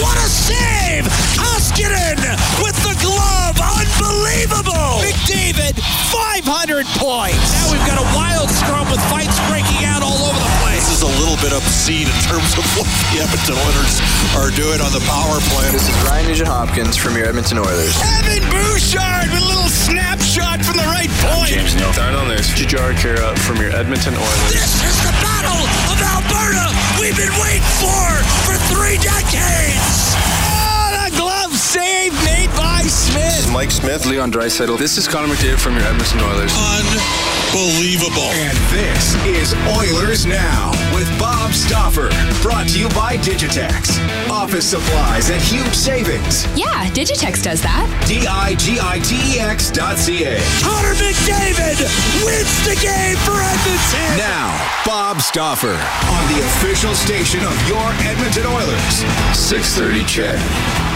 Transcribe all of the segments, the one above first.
What a save! Koskinen with the glove! Unbelievable! McDavid, 500 points! Now we've got a wild scrum with fights breaking out all over the place. This is a little bit obscene in terms of what the Edmonton Oilers are doing on the power play. This is Ryan Nugent Hopkins from your Edmonton Oilers. Evan Bouchard with a little snapshot from the right point. James Neal. Darnell Nurse. Jujhar Khaira from your Edmonton Oilers. This is the Battle of Alberta we've been waiting for for three decades. Oh, the glove save made by Smith. Mike Smith. Leon Draisaitl. This is Connor McDavid from your Edmonton Oilers. Unbelievable. And this is Oilers Now with Bob Stauffer. Brought to you by Digitex. Office supplies at huge savings. Yeah, Digitex does that. D-I-G-I-T-E-X dot C-A. Connor McDavid wins the game for Edmonton. Now, Bob Stauffer on the official station of your Edmonton Oilers. 630 Ched.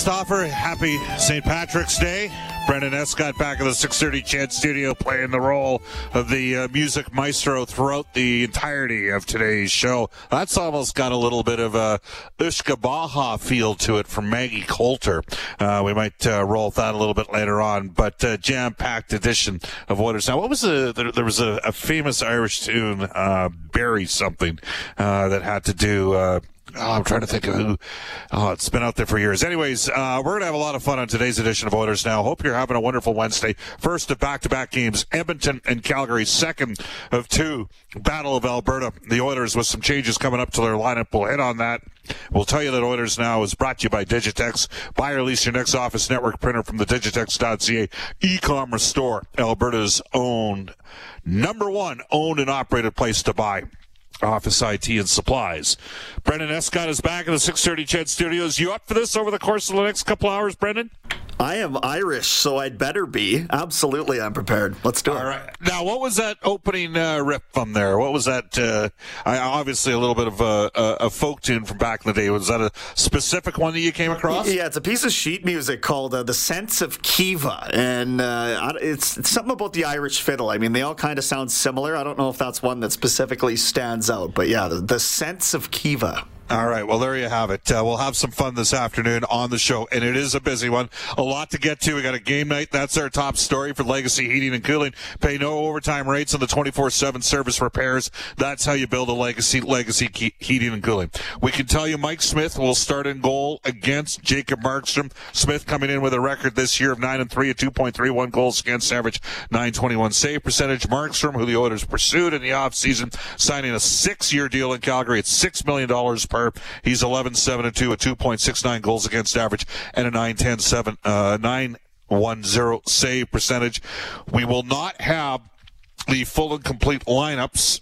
Stauffer. Happy St. Patrick's Day. Brendan Escott back in the 630 Ched studio playing the role of the uh, music maestro throughout the entirety of today's show. That's almost got a little bit of a Ushka Baja feel to it from Maggie Coulter. Uh, we might uh, roll that a little bit later on, but uh, jam-packed edition of Oilers. Now, what was a, there, there was a, a famous Irish tune, uh, Barry something, uh, that had to do, uh, Oh, I'm trying to think of who. Oh, it's been out there for years. Anyways, uh, we're going to have a lot of fun on today's edition of Oilers Now. Hope you're having a wonderful Wednesday. First of back-to-back games, Edmonton and Calgary. Second of two, Battle of Alberta. The Oilers with some changes coming up to their lineup. We'll hit on that. We'll tell you that Oilers Now is brought to you by Digitex. Buy or lease your next office network printer from the Digitex.ca e-commerce store. Alberta's own number one owned and operated place to buy office IT and supplies. Brendan Escott is back in the 630 Ched Studios. You up for this over the course of the next couple hours, Brendan? I am Irish, so I'd better be. Absolutely, I'm prepared. Let's do it. All right. Now, what was that opening uh, rip from there? What was that? Uh, I, obviously, a little bit of a, a, a, folk tune from back in the day. Was that a specific one that you came across? Yeah, it's a piece of sheet music called uh, "The Sense of Kiva," and uh, it's, it's something about the Irish fiddle. I mean, they all kind of sound similar. I don't know if that's one that specifically stands out, but yeah, the, the Sense of Kiva. All right. Well, there you have it. Uh, we'll have some fun this afternoon on the show, and it is a busy one. A lot to get to. We got a game night. That's our top story for Legacy Heating and Cooling. Pay no overtime rates on the 24/7 service repairs. That's how you build a legacy. Legacy Heating and Cooling. We can tell you Mike Smith will start in goal against Jacob Markstrom. Smith coming in with a record this year of nine and three, a 2.31 goals against average, 921 save percentage. Markstrom, who the Oilers pursued in the offseason, signing a six-year deal in Calgary at six million dollars per He's 11 7 and 2, a 2.69 goals against average, and a 9 10 7, uh, 9 1 0 save percentage. We will not have the full and complete lineups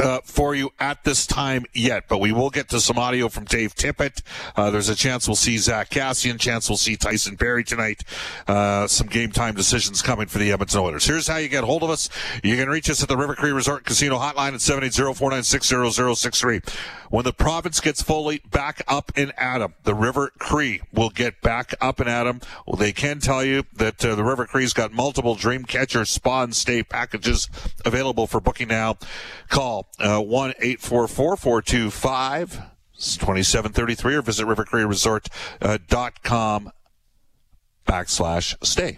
uh, for you at this time yet, but we will get to some audio from Dave Tippett. Uh, there's a chance we'll see Zack Kassian, chance we'll see Tyson Barrie tonight. Uh, some game time decisions coming for the Edmonton Oilers. Here's how you get hold of us. You can reach us at the River Cree Resort Casino hotline at 780-496-0063. When the province gets fully back up in Adam, the River Cree will get back up in Adam. Well, they can tell you that uh, the River Cree's got multiple Dream Catcher spa and stay packages available for booking now. Call uh, 1 844 425 2733 or visit rivercreeresort.com backslash stay.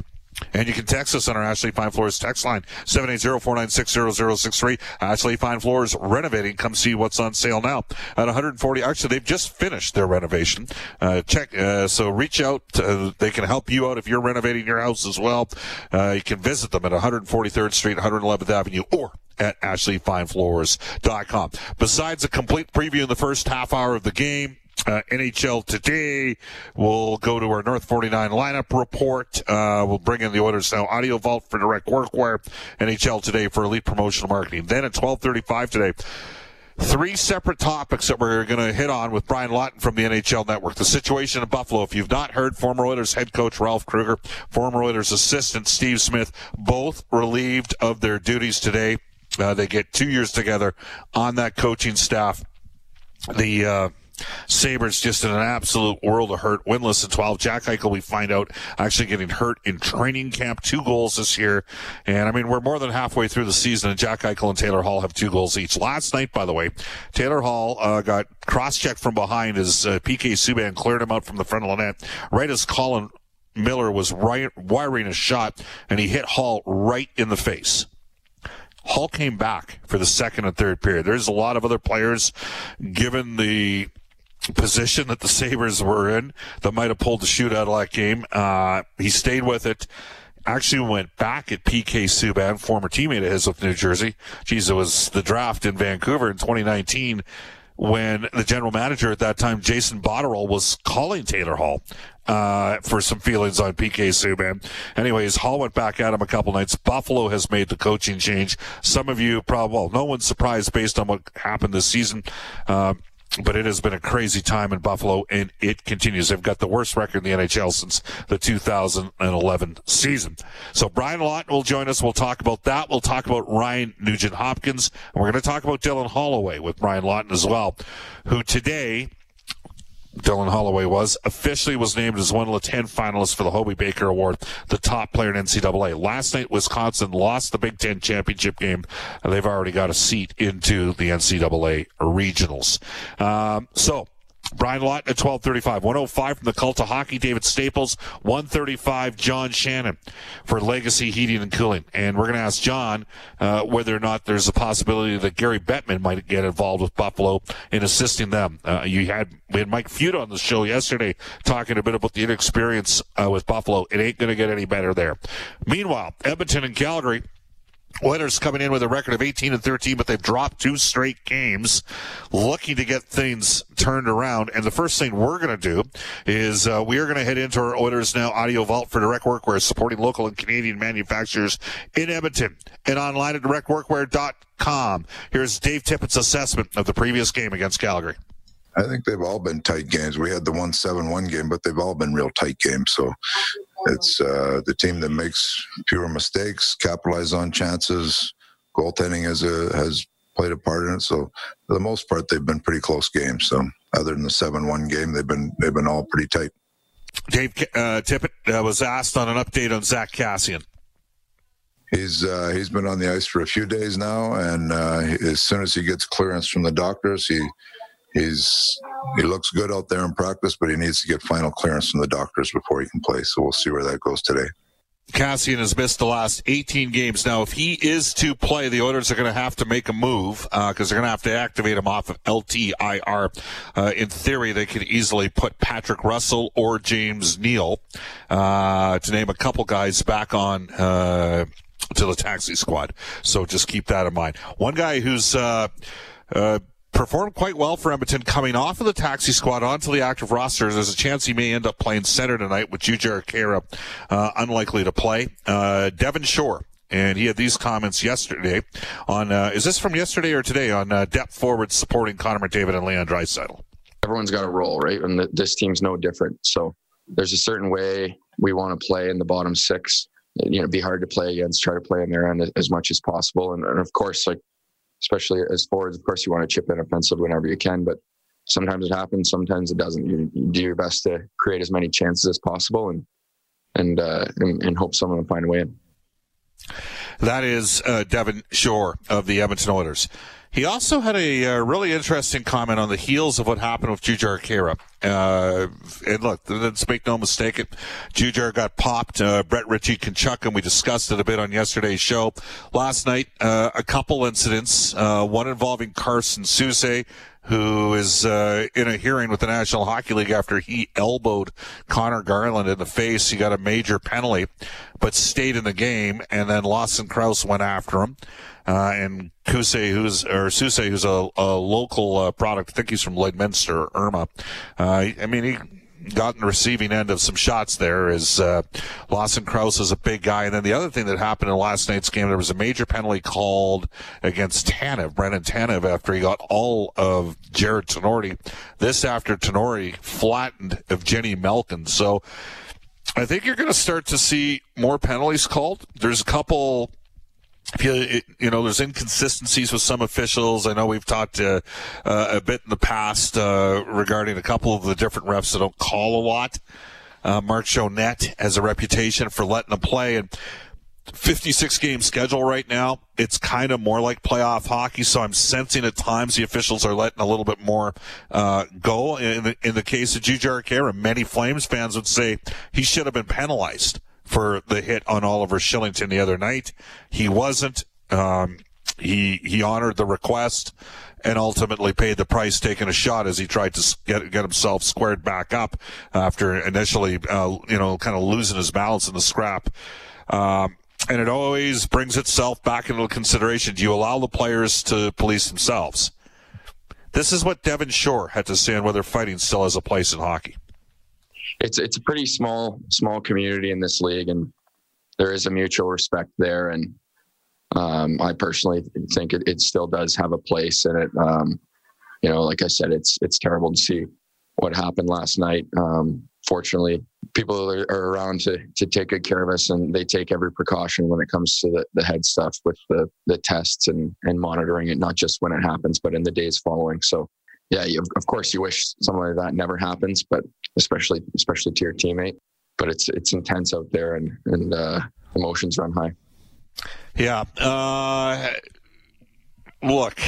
And you can text us on our Ashley Fine Floors text line, 780-496-0063. Ashley Fine Floors renovating. Come see what's on sale now at 140. Actually, they've just finished their renovation. Uh, check, uh, so reach out. Uh, they can help you out if you're renovating your house as well. Uh, you can visit them at 143rd Street, 111th Avenue, or at ashleyfinefloors.com. Besides a complete preview in the first half hour of the game, uh, NHL today. We'll go to our North 49 lineup report. Uh, we'll bring in the Oilers now audio vault for direct workwear. NHL today for elite promotional marketing. Then at 12:35 today. Three separate topics that we're going to hit on with Brian Lawton from the NHL Network. The situation in Buffalo. If you've not heard, former Oilers head coach Ralph Krueger, former Oilers assistant Steve Smith, both relieved of their duties today. Uh, they get two years together on that coaching staff. The uh, Sabres just in an absolute world of hurt, winless in 12. Jack Eichel, we find out, actually getting hurt in training camp, two goals this year. And I mean, we're more than halfway through the season, and Jack Eichel and Taylor Hall have two goals each. Last night, by the way, Taylor Hall uh, got cross checked from behind as uh, PK Subban cleared him out from the front of the net, right as Colin Miller was right, wiring a shot, and he hit Hall right in the face. Hall came back for the second and third period. There's a lot of other players, given the position that the Sabres were in that might have pulled the shoot out of that game. Uh, he stayed with it. Actually went back at PK Subban, former teammate of his with New Jersey. Geez, it was the draft in Vancouver in 2019 when the general manager at that time, Jason Botterill, was calling Taylor Hall uh, for some feelings on PK Subban. Anyways, Hall went back at him a couple nights. Buffalo has made the coaching change. Some of you probably, well, no one's surprised based on what happened this season. Uh, but it has been a crazy time in Buffalo, and it continues. They've got the worst record in the NHL since the 2011 season. So Brian Lawton will join us. We'll talk about that. We'll talk about Ryan Nugent Hopkins, and we're going to talk about Dylan Holloway with Brian Lawton as well, who today Dylan Holloway was, officially was named as one of the 10 finalists for the Hobey Baker Award, the top player in NCAA. Last night, Wisconsin lost the Big Ten championship game. They've already got a seat into the NCAA regionals. Um, so, Brian Lawton at 1235. 105 from the cult of hockey, David Staples. 135, John Shannon for Legacy Heating and Cooling. And we're going to ask John uh, whether or not there's a possibility that Gary Bettman might get involved with Buffalo in assisting them. Uh, you had, we had Mike Feud on the show yesterday talking a bit about the inexperience uh, with Buffalo. It ain't going to get any better there. Meanwhile, Edmonton and Calgary Oilers coming in with a record of 18 and 13, but they've dropped two straight games, looking to get things turned around. And the first thing we're going to do is uh, we are going to head into our Oilers Now audio vault for Direct Workwear, supporting local and Canadian manufacturers in Edmonton and online at directworkwear.com. Here's Dave Tippett's assessment of the previous game against Calgary. I think they've all been tight games. We had the one seven one game, but they've all been real tight games. So it's uh, the team that makes fewer mistakes, capitalize on chances. Goaltending has a, has played a part in it. So for the most part, they've been pretty close games. So other than the seven one game, they've been they've been all pretty tight. Dave uh, Tippett uh, was asked on an update on Zach Kassian. He's uh, he's been on the ice for a few days now, and uh, as soon as he gets clearance from the doctors, he he's he looks good out there in practice, but he needs to get final clearance from the doctors before he can play. So we'll see where that goes today. Kassian has missed the last 18 games. Now, if he is to play, the Oilers are going to have to make a move because uh, they're going to have to activate him off of LTIR. Uh, in theory, they could easily put Patrick Russell or James Neal, uh, to name a couple guys, back on uh, to the taxi squad. So just keep that in mind. One guy who's uh, uh, performed quite well for Edmonton coming off of the taxi squad onto the active roster. There's a chance he may end up playing center tonight with Jujhar Khaira uh, unlikely to play. Uh, Devin Shore. And he had these comments yesterday on, uh, is this from yesterday or today on uh, depth forward supporting Connor McDavid and Leon Draisaitl? Everyone's got a role, right? And this team's no different. So there's a certain way we want to play in the bottom six. You know, be hard to play against, try to play in their end as much as possible. And, and of course, like especially as forwards. Of course, you want to chip in offensive whenever you can, but sometimes it happens, sometimes it doesn't. You, you do your best to create as many chances as possible, and and uh, and, and hope someone will find a way in. That is uh, Devin Shore of the Edmonton Oilers. He also had a uh, really interesting comment on the heels of what happened with Jujhar Khaira. Uh, and look, let's make no mistake it. Jujhar got popped. Uh, Brett Ritchie and we discussed it a bit on yesterday's show. Last night, uh, a couple incidents, uh, one involving Carson Soucy, who is uh, in a hearing with the National Hockey League after he elbowed Conor Garland in the face. He got a major penalty, but stayed in the game, and then Lawson Crouse went after him. Uh, and Kuse, who's or Soucy, who's a, a local uh, product. I think he's from Lloydminster, Irma. Uh, I mean, he got in the receiving end of some shots there. Is uh, Lawson Crouse is a big guy, and then the other thing that happened in last night's game, there was a major penalty called against Tanev, Brandon Tanev, after he got all of Jarred Tinordi. This after Tinordi flattened Evgeny Malkin. So. I think you're going to start to see more penalties called. There's a couple you, you know, there's inconsistencies with some officials. I know we've talked uh, uh, a bit in the past uh, regarding a couple of the different refs that don't call a lot. Uh, Marc Joannette has a reputation for letting them play, and 56 game schedule right now. It's kind of more like playoff hockey, so I'm sensing at times the officials are letting a little bit more uh, go. In the, in the case of Jujhar Khaira, many Flames fans would say he should have been penalized for the hit on Oliver Kylington the other night. He wasn't. Um, he he honored the request and ultimately paid the price, taking a shot as he tried to get get himself squared back up after initially, uh, you know, kind of losing his balance in the scrap. Um, and it always brings itself back into consideration. Do you allow the players to police themselves? This is what Devin Shore had to say on whether fighting still has a place in hockey it's it's a pretty small small community in this league, and there is a mutual respect there. And um, I personally think it, it still does have a place in it. Um, you know, like I said, it's it's terrible to see what happened last night. Um, fortunately, people are, are, around to to take good care of us, and they take every precaution when it comes to the, the head stuff with the the tests and and monitoring it, not just when it happens, but in the days following. So yeah, you, of course you wish something like that never happens, but especially especially to your teammate. But it's it's intense out there, and and uh, emotions run high. Yeah. Uh, look,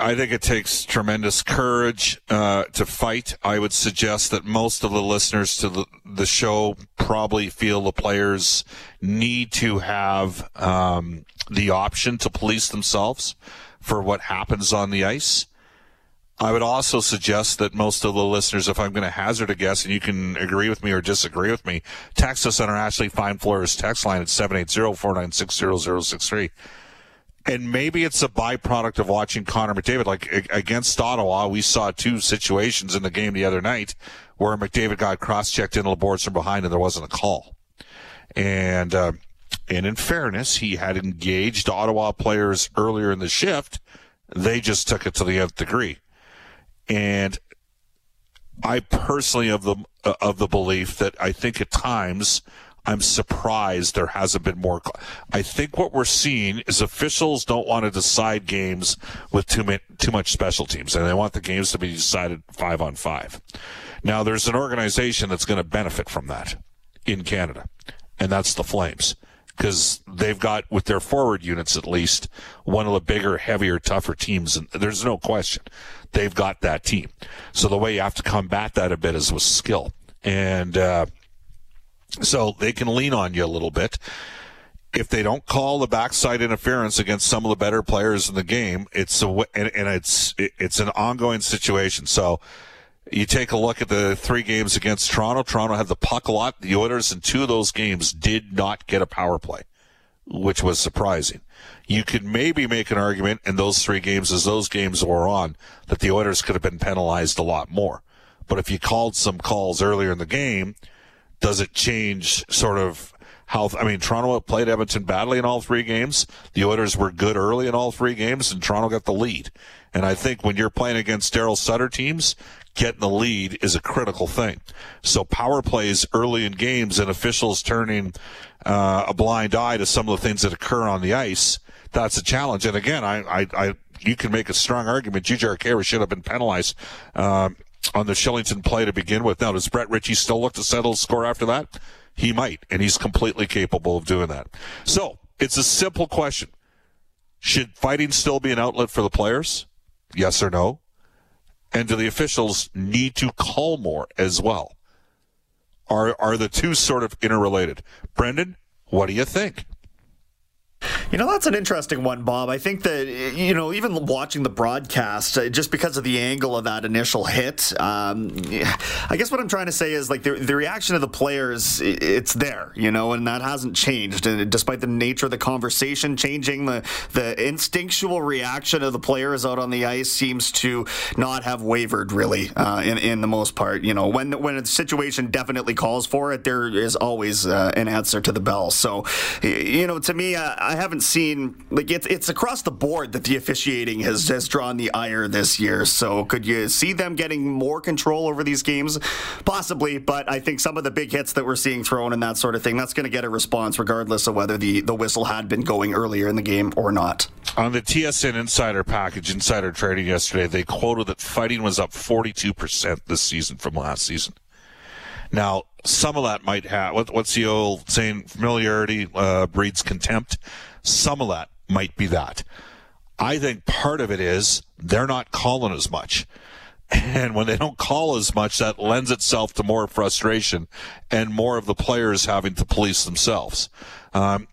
I think it takes tremendous courage uh, to fight. I would suggest that most of the listeners to the, the show probably feel the players need to have um, the option to police themselves for what happens on the ice. I would also suggest that most of the listeners, if I'm going to hazard a guess, and you can agree with me or disagree with me, text us on our Ashley Fine Floors text line at 780-496-0063. And maybe it's a byproduct of watching Connor McDavid. Like against Ottawa, we saw two situations in the game the other night where McDavid got cross-checked into the boards from behind and there wasn't a call. And, uh, and in fairness, he had engaged Ottawa players earlier in the shift. They just took it to the nth degree. And I personally of the of the belief that I think at times I'm surprised there hasn't been more. I think what we're seeing is officials don't want to decide games with too many, too much special teams, and they want the games to be decided five on five. Now, there's an organization that's going to benefit from that in Canada, and that's the Flames. because they've got, with their forward units at least, one of the bigger, heavier, tougher teams. And there's no question they've got that team. So the way you have to combat that a bit is with skill. And, uh, so they can lean on you a little bit. If they don't call the backside interference against some of the better players in the game, it's a, and, and it's it's an ongoing situation. So you take a look at the three games against Toronto. Toronto had the puck a lot. The Oilers in two of those games did not get a power play, which was surprising. You could maybe make an argument in those three games as those games were on that the Oilers could have been penalized a lot more. But if you called some calls earlier in the game, does it change sort of how? I mean, Toronto played Edmonton badly in all three games. The Oilers were good early in all three games, and Toronto got the lead. And I think when you're playing against Daryl Sutter teams, getting the lead is a critical thing. So power plays early in games and officials turning uh, a blind eye to some of the things that occur on the ice. That's a challenge. And again, I, I, I you can make a strong argument. Jujhar Khaira should have been penalized. Um, on the Kylington play to begin with. Now, does Brett Ritchie still look to settle the score after that? He might, and he's completely capable of doing that. So it's a simple question. Should fighting still be an outlet for the players? Yes or no? And do the officials need to call more as well? Are, are the two sort of interrelated? Brendan, what do you think? You know, that's an interesting one, Bob. I think that, you know, even watching the broadcast, uh, just because of the angle of that initial hit, um, I guess what I'm trying to say is like the, the reaction of the players, it's there, you know, and that hasn't changed. And despite the nature of the conversation changing, the, the instinctual reaction of the players out on the ice seems to not have wavered really uh, in, in the most part. You know, when, when a situation definitely calls for it, there is always uh, an answer to the bell. So, you know, to me, uh, I haven't seen like it's it's across the board that the officiating has has drawn the ire this year. So could you see them getting more control over these games? Possibly, but I think some of the big hits that we're seeing thrown and that sort of thing, that's going to get a response regardless of whether the the whistle had been going earlier in the game or not. On the TSN Insider package, Insider Trading yesterday, they quoted that fighting was up 42% this season from last season. Now, some of that might have what, what's the old saying? Familiarity uh, breeds contempt. Some of that might be that. I think part of it is they're not calling as much. And when they don't call as much, that lends itself to more frustration and more of the players having to police themselves. Um,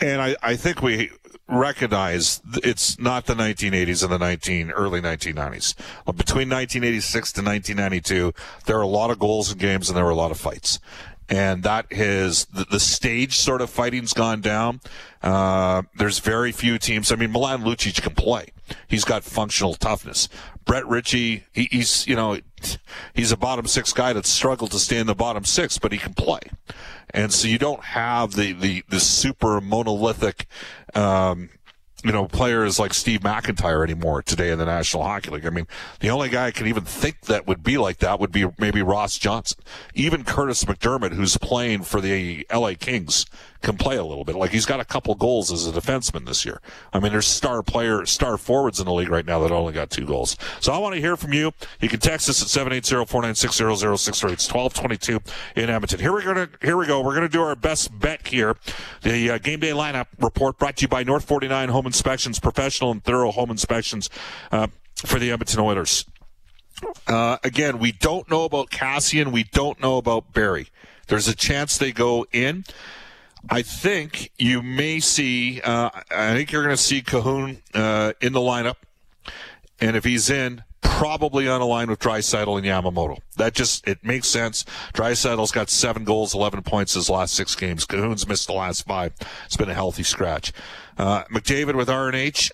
and I, I think we recognize it's not the 1980s and the 19 early 1990s. Between 1986 to 1992, there are a lot of goals in games and there were a lot of fights. And that is the, the stage sort of fighting's gone down. Uh, there's very few teams. I mean, Milan Lucic can play. He's got functional toughness. Brett Ritchie, he, he's, you know, he's a bottom six guy that struggled to stay in the bottom six, but he can play. And so you don't have the, the, the super monolithic, um, you know, players like Steve MacIntyre anymore today in the National Hockey League. I mean, the only guy I can even think that would be like that would be maybe Ross Johnston. Even Kurtis MacDermid, who's playing for the LA Kings, can play a little bit. Like he's got a couple goals as a defenseman this year. I mean, there's star player, star forwards in the league right now that only got two goals. So I want to hear from you. You can text us at 780-496-0063. It's 1222 in Edmonton. Here we're going to, here we go. We're going to do our best bet here. The uh, game day lineup report brought to you by North 49 Home Inspections, professional and thorough home inspections, uh, for the Edmonton Oilers. Uh, again, we don't know about Kassian. We don't know about Barrie. There's a chance they go in. I think you may see. Uh, I think you're going to see Kahun uh, in the lineup, and if he's in, probably on a line with Draisaitl and Yamamoto. That just it makes sense. Draisaitl's got seven goals, eleven points his last six games. Kahun's missed the last five. It's been a healthy scratch. Uh, McDavid with RNH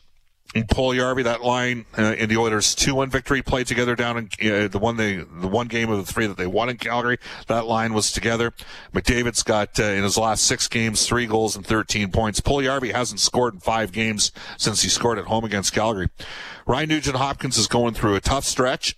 and Puljujarvi, that line uh, in the Oilers' two-one victory played together down in uh, the one they the one game of the three that they won in Calgary. That line was together. McDavid's got uh, in his last six games three goals and 13 points. Puljujarvi hasn't scored in five games since he scored at home against Calgary. Ryan Nugent Hopkins is going through a tough stretch.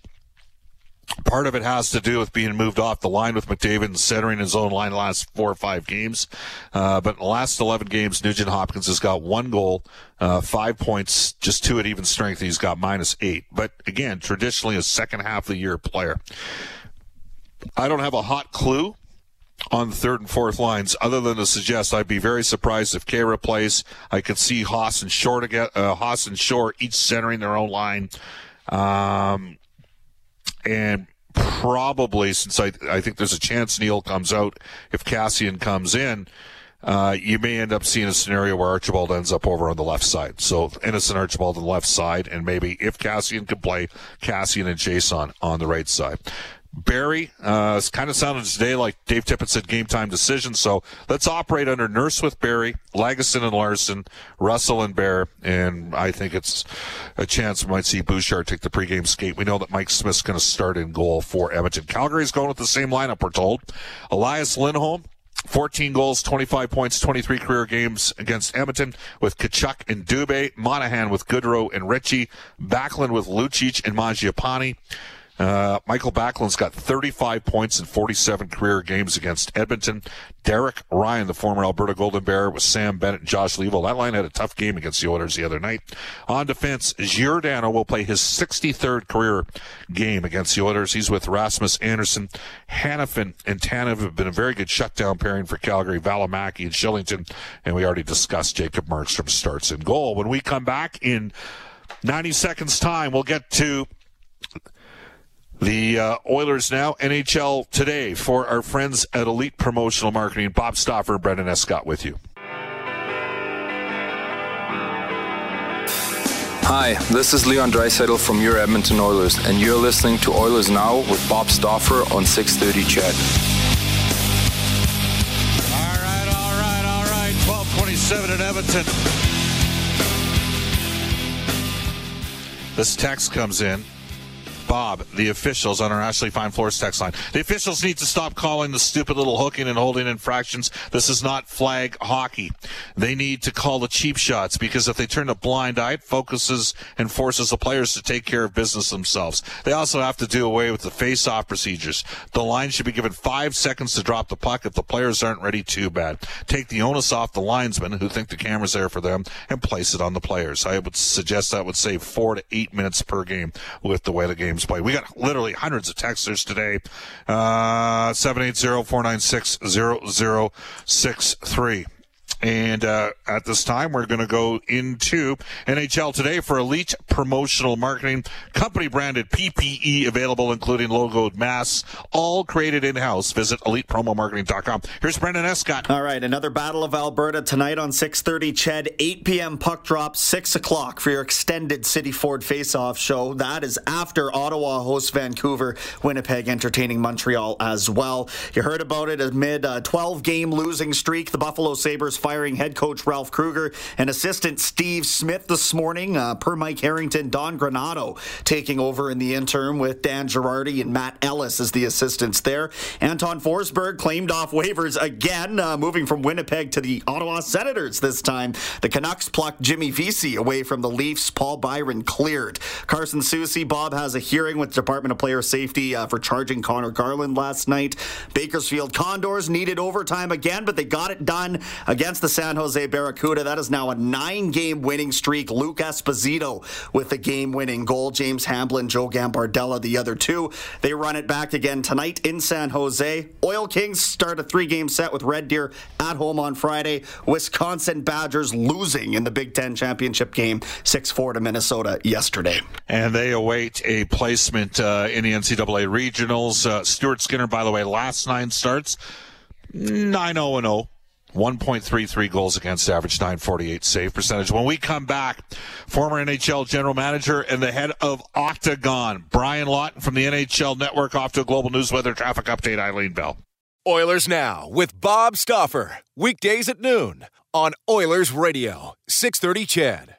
Part of it has to do with being moved off the line with McDavid and centering his own line the last four or five games. Uh, but in the last 11 games, Nugent Hopkins has got one goal, uh, five points, just two at even strength. He's got minus eight. But again, traditionally a second half of the year player. I don't have a hot clue on the third and fourth lines, other than to suggest I'd be very surprised if Khaira plays. I could see Haas and Shore to get uh, Haas and Shore each centering their own line, um, and probably since I I think there's a chance Neal comes out if Kassian comes in. Uh, you may end up seeing a scenario where Archibald ends up over on the left side. So innocent Archibald on the left side, and maybe if Kassian can play, Kassian and Jason on the right side. Barrie, uh, it's kind of sounded today like Dave Tippett said game time decision. So let's operate under Nurse with Barrie, Lagesson and Larsson, Russell and Bear. And I think it's a chance we might see Bouchard take the pregame skate. We know that Mike Smith's going to start in goal for Edmonton. Calgary's going with the same lineup, we're told. Elias Lindholm, 14 goals, 25 points, 23 career games against Edmonton with Tkachuk and Dubé, Monahan with Gaudreau and Ritchie, Backlund with Lucic and Mangiapane. Uh, Mikael Backlund's got 35 points in 47 career games against Edmonton. Derek Ryan, the former Alberta Golden Bear, with Sam Bennett and Josh Leivo. That line had a tough game against the Oilers the other night. On defense, Giordano will play his 63rd career game against the Oilers. He's with Rasmus Andersson. Hanifin and Tanev have been a very good shutdown pairing for Calgary. Valimaki and Kylington. And we already discussed Jacob Markstrom starts in goal. When we come back in 90 seconds time, we'll get to the uh, Oilers now, NHL today for our friends at Elite Promotional Marketing. Bob Stauffer and Brendan Escott with you. Hi, this is Leon Draisaitl from your Edmonton Oilers, and you're listening to Oilers Now with Bob Stauffer on 630 CHED. All right, all right, all right. 1227 in Edmonton. This text comes in. Bob, the officials on our Ashley Fine Floors text line. The officials need to stop calling the stupid little hooking and holding infractions. This is not flag hockey. They need to call the cheap shots because if they turn a blind eye, it focuses and forces the players to take care of business themselves. They also have to do away with the face-off procedures. The line should be given five seconds to drop the puck if the players aren't ready too bad. Take the onus off the linesmen who think the camera's there for them and place it on the players. I would suggest that would save four to eight minutes per game with the way the game games played. We got literally hundreds of texters today. Uh, 780-496-0063. And uh, at this time, we're going to go into NHL today for Elite Promotional Marketing, company branded PPE available, including logoed masks, all created in house. Visit elitepromomarketing.com. Here's Brendan Escott. All right, another Battle of Alberta tonight on 6:30. Ched, 8 p.m. puck drop, 6 o'clock for your extended City Ford face-off show. That is after Ottawa hosts Vancouver, Winnipeg entertaining Montreal as well. You heard about it amid a 12-game losing streak. The Buffalo Sabres firing head coach Ralph Krueger and assistant Steve Smith this morning. Uh, per Mike Harrington, Don Granato taking over in the interim with Dan Girardi and Matt Ellis as the assistants there. Anton Forsberg claimed off waivers again, uh, moving from Winnipeg to the Ottawa Senators this time. The Canucks plucked Jimmy Vesey away from the Leafs. Paul Byron cleared. Carson Soucy, Bob has a hearing with Department of Player Safety uh, for charging Conor Garland last night. Bakersfield Condors needed overtime again, but they got it done against the San Jose Barracuda. That is now a nine game winning streak. Luke Esposito with the game winning goal. James Hamblin, Joe Gambardella, the other two. They run it back again tonight in San Jose. Oil Kings start a three game set with Red Deer at home on Friday. Wisconsin Badgers losing in the Big Ten championship game 6 4 to Minnesota yesterday. And they await a placement uh, in the NCAA regionals. Uh, Stuart Skinner, by the way, last nine starts, 9 0 0. 1.33 goals against average, 948 save percentage. When we come back, former NHL general manager and the head of Octagon, Brian Lawton from the NHL Network, off to a global news weather traffic update, Eileen Bell. Oilers Now with Bob Stauffer. Weekdays at noon on Oilers Radio, 630 CHED.